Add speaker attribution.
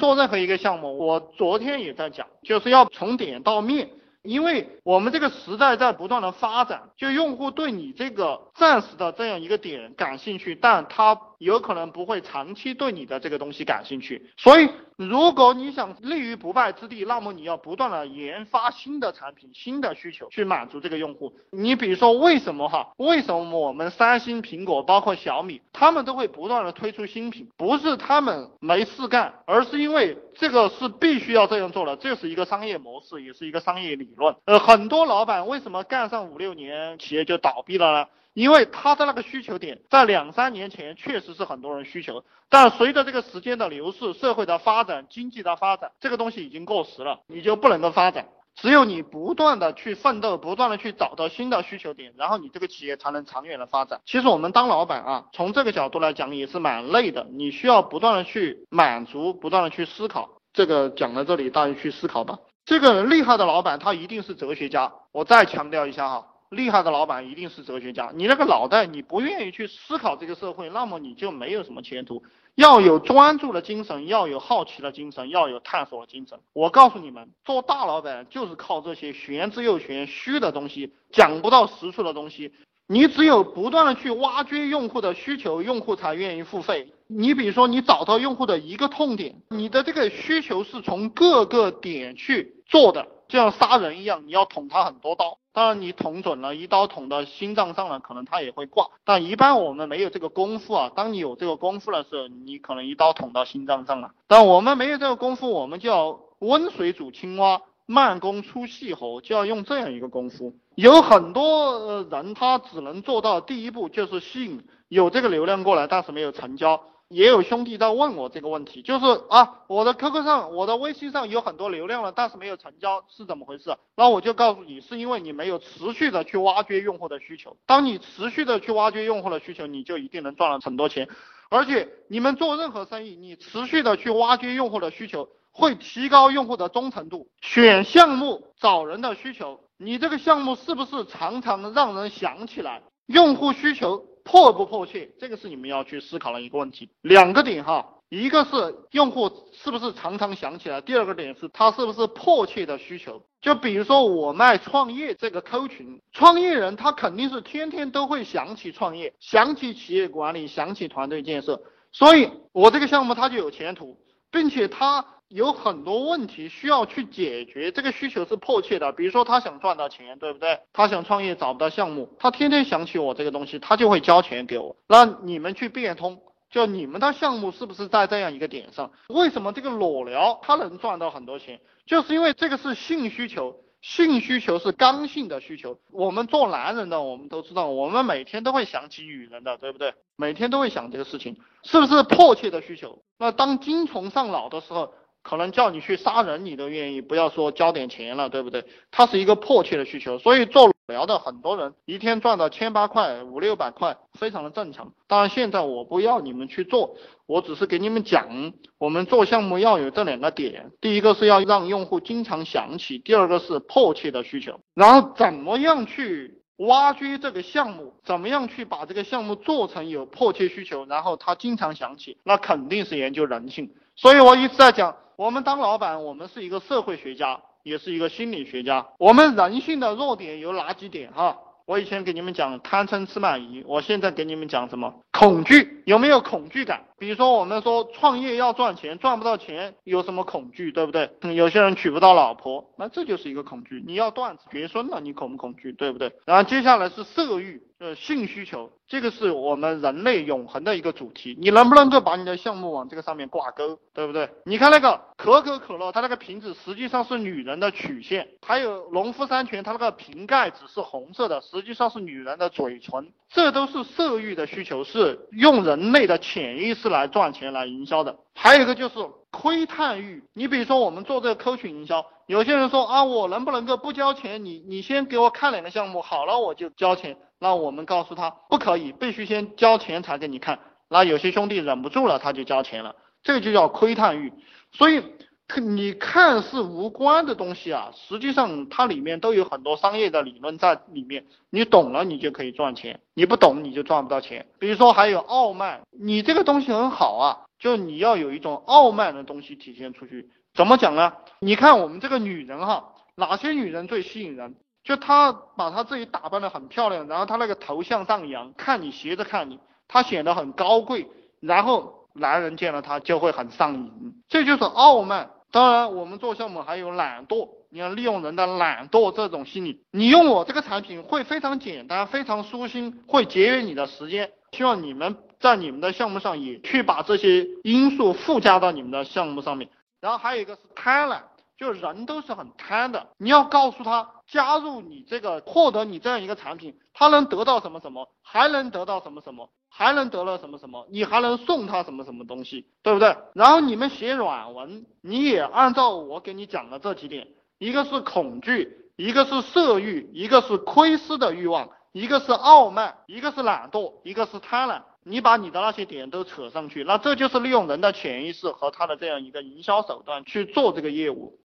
Speaker 1: 做任何一个项目，我昨天也在讲，就是要从点到面。因为我们这个时代在不断的发展，就用户对你这个暂时的这样一个点感兴趣，但他有可能不会长期对你的这个东西感兴趣。所以，如果你想立于不败之地，那么你要不断的研发新的产品、新的需求去满足这个用户。你比如说，为什么哈？为什么我们三星、苹果，包括小米，他们都会不断的推出新品？不是他们没事干，而是因为这个是必须要这样做的，这是一个商业模式，也是一个商业理。论，呃，很多老板为什么干上五六年企业就倒闭了呢？因为他的那个需求点在两三年前确实是很多人需求，但随着这个时间的流逝，社会的发展，经济的发展，这个东西已经过时了，你就不能够发展。只有你不断的去奋斗，不断的去找到新的需求点，然后你这个企业才能长远的发展。其实我们当老板啊，从这个角度来讲也是蛮累的，你需要不断的去满足，不断的去思考。这个讲到这里，大家去思考吧。这个厉害的老板，他一定是哲学家。我再强调一下哈，厉害的老板一定是哲学家。你那个脑袋，你不愿意去思考这个社会，那么你就没有什么前途。要有专注的精神，要有好奇的精神，要有探索的精神。我告诉你们，做大老板就是靠这些玄之又玄、虚的东西，讲不到实处的东西。你只有不断的去挖掘用户的需求，用户才愿意付费。你比如说，你找到用户的一个痛点，你的这个需求是从各个点去做的，就像杀人一样，你要捅他很多刀。当然，你捅准了，一刀捅到心脏上了，可能他也会挂。但一般我们没有这个功夫啊。当你有这个功夫的时候，你可能一刀捅到心脏上了。但我们没有这个功夫，我们就要温水煮青蛙。慢工出细活，就要用这样一个功夫。有很多人他只能做到第一步，就是吸引有这个流量过来，但是没有成交。也有兄弟在问我这个问题，就是啊，我的 QQ 上、我的微信上有很多流量了，但是没有成交，是怎么回事？那我就告诉你，是因为你没有持续的去挖掘用户的需求。当你持续的去挖掘用户的需求，你就一定能赚了很多钱。而且你们做任何生意，你持续的去挖掘用户的需求。会提高用户的忠诚度。选项目找人的需求，你这个项目是不是常常让人想起来？用户需求迫不迫切？这个是你们要去思考的一个问题。两个点哈，一个是用户是不是常常想起来，第二个点是他是不是迫切的需求。就比如说我卖创业这个 Q 群，创业人他肯定是天天都会想起创业，想起企业管理，想起团队建设，所以我这个项目他就有前途，并且他。有很多问题需要去解决，这个需求是迫切的。比如说他想赚到钱，对不对？他想创业找不到项目，他天天想起我这个东西，他就会交钱给我。那你们去变通，就你们的项目是不是在这样一个点上？为什么这个裸聊他能赚到很多钱？就是因为这个是性需求。性需求是刚性的需求，我们做男人的，我们都知道，我们每天都会想起女人的，对不对？每天都会想这个事情，是不是迫切的需求？那当精虫上脑的时候。可能叫你去杀人，你都愿意，不要说交点钱了，对不对？它是一个迫切的需求，所以做聊的很多人一天赚到千八块、五六百块，非常的正常。当然，现在我不要你们去做，我只是给你们讲，我们做项目要有这两个点：第一个是要让用户经常想起，第二个是迫切的需求。然后怎么样去挖掘这个项目？怎么样去把这个项目做成有迫切需求，然后他经常想起？那肯定是研究人性。所以我一直在讲。我们当老板，我们是一个社会学家，也是一个心理学家。我们人性的弱点有哪几点？哈，我以前给你们讲贪嗔痴慢疑，我现在给你们讲什么？恐惧有没有恐惧感？比如说我们说创业要赚钱，赚不到钱有什么恐惧，对不对？有些人娶不到老婆，那这就是一个恐惧。你要断子绝孙了，你恐不恐惧？对不对？然后接下来是色欲。呃，性需求，这个是我们人类永恒的一个主题。你能不能够把你的项目往这个上面挂钩，对不对？你看那个可口可乐，它那个瓶子实际上是女人的曲线；还有农夫山泉，它那个瓶盖只是红色的，实际上是女人的嘴唇。这都是色欲的需求，是用人类的潜意识来赚钱来营销的。还有一个就是窥探欲，你比如说我们做这个科学营销，有些人说啊，我能不能够不交钱？你你先给我看两个项目，好了我就交钱。那我们告诉他不可以，必须先交钱才给你看。那有些兄弟忍不住了，他就交钱了，这就叫窥探欲。所以你看似无关的东西啊，实际上它里面都有很多商业的理论在里面。你懂了，你就可以赚钱；你不懂，你就赚不到钱。比如说还有傲慢，你这个东西很好啊，就你要有一种傲慢的东西体现出去。怎么讲呢？你看我们这个女人哈，哪些女人最吸引人？就她把她自己打扮得很漂亮，然后她那个头向上扬，看你斜着看你，她显得很高贵，然后男人见了她就会很上瘾，这就是傲慢。当然，我们做项目还有懒惰，你要利用人的懒惰这种心理，你用我这个产品会非常简单，非常舒心，会节约你的时间。希望你们在你们的项目上也去把这些因素附加到你们的项目上面。然后还有一个是贪婪，就人都是很贪的。你要告诉他，加入你这个，获得你这样一个产品，他能得到什么什么，还能得到什么什么，还能得到什么什么，你还能送他什么什么东西，对不对？然后你们写软文，你也按照我给你讲的这几点，一个是恐惧，一个是色欲，一个是窥私的欲望。一个是傲慢，一个是懒惰，一个是贪婪。你把你的那些点都扯上去，那这就是利用人的潜意识和他的这样一个营销手段去做这个业务。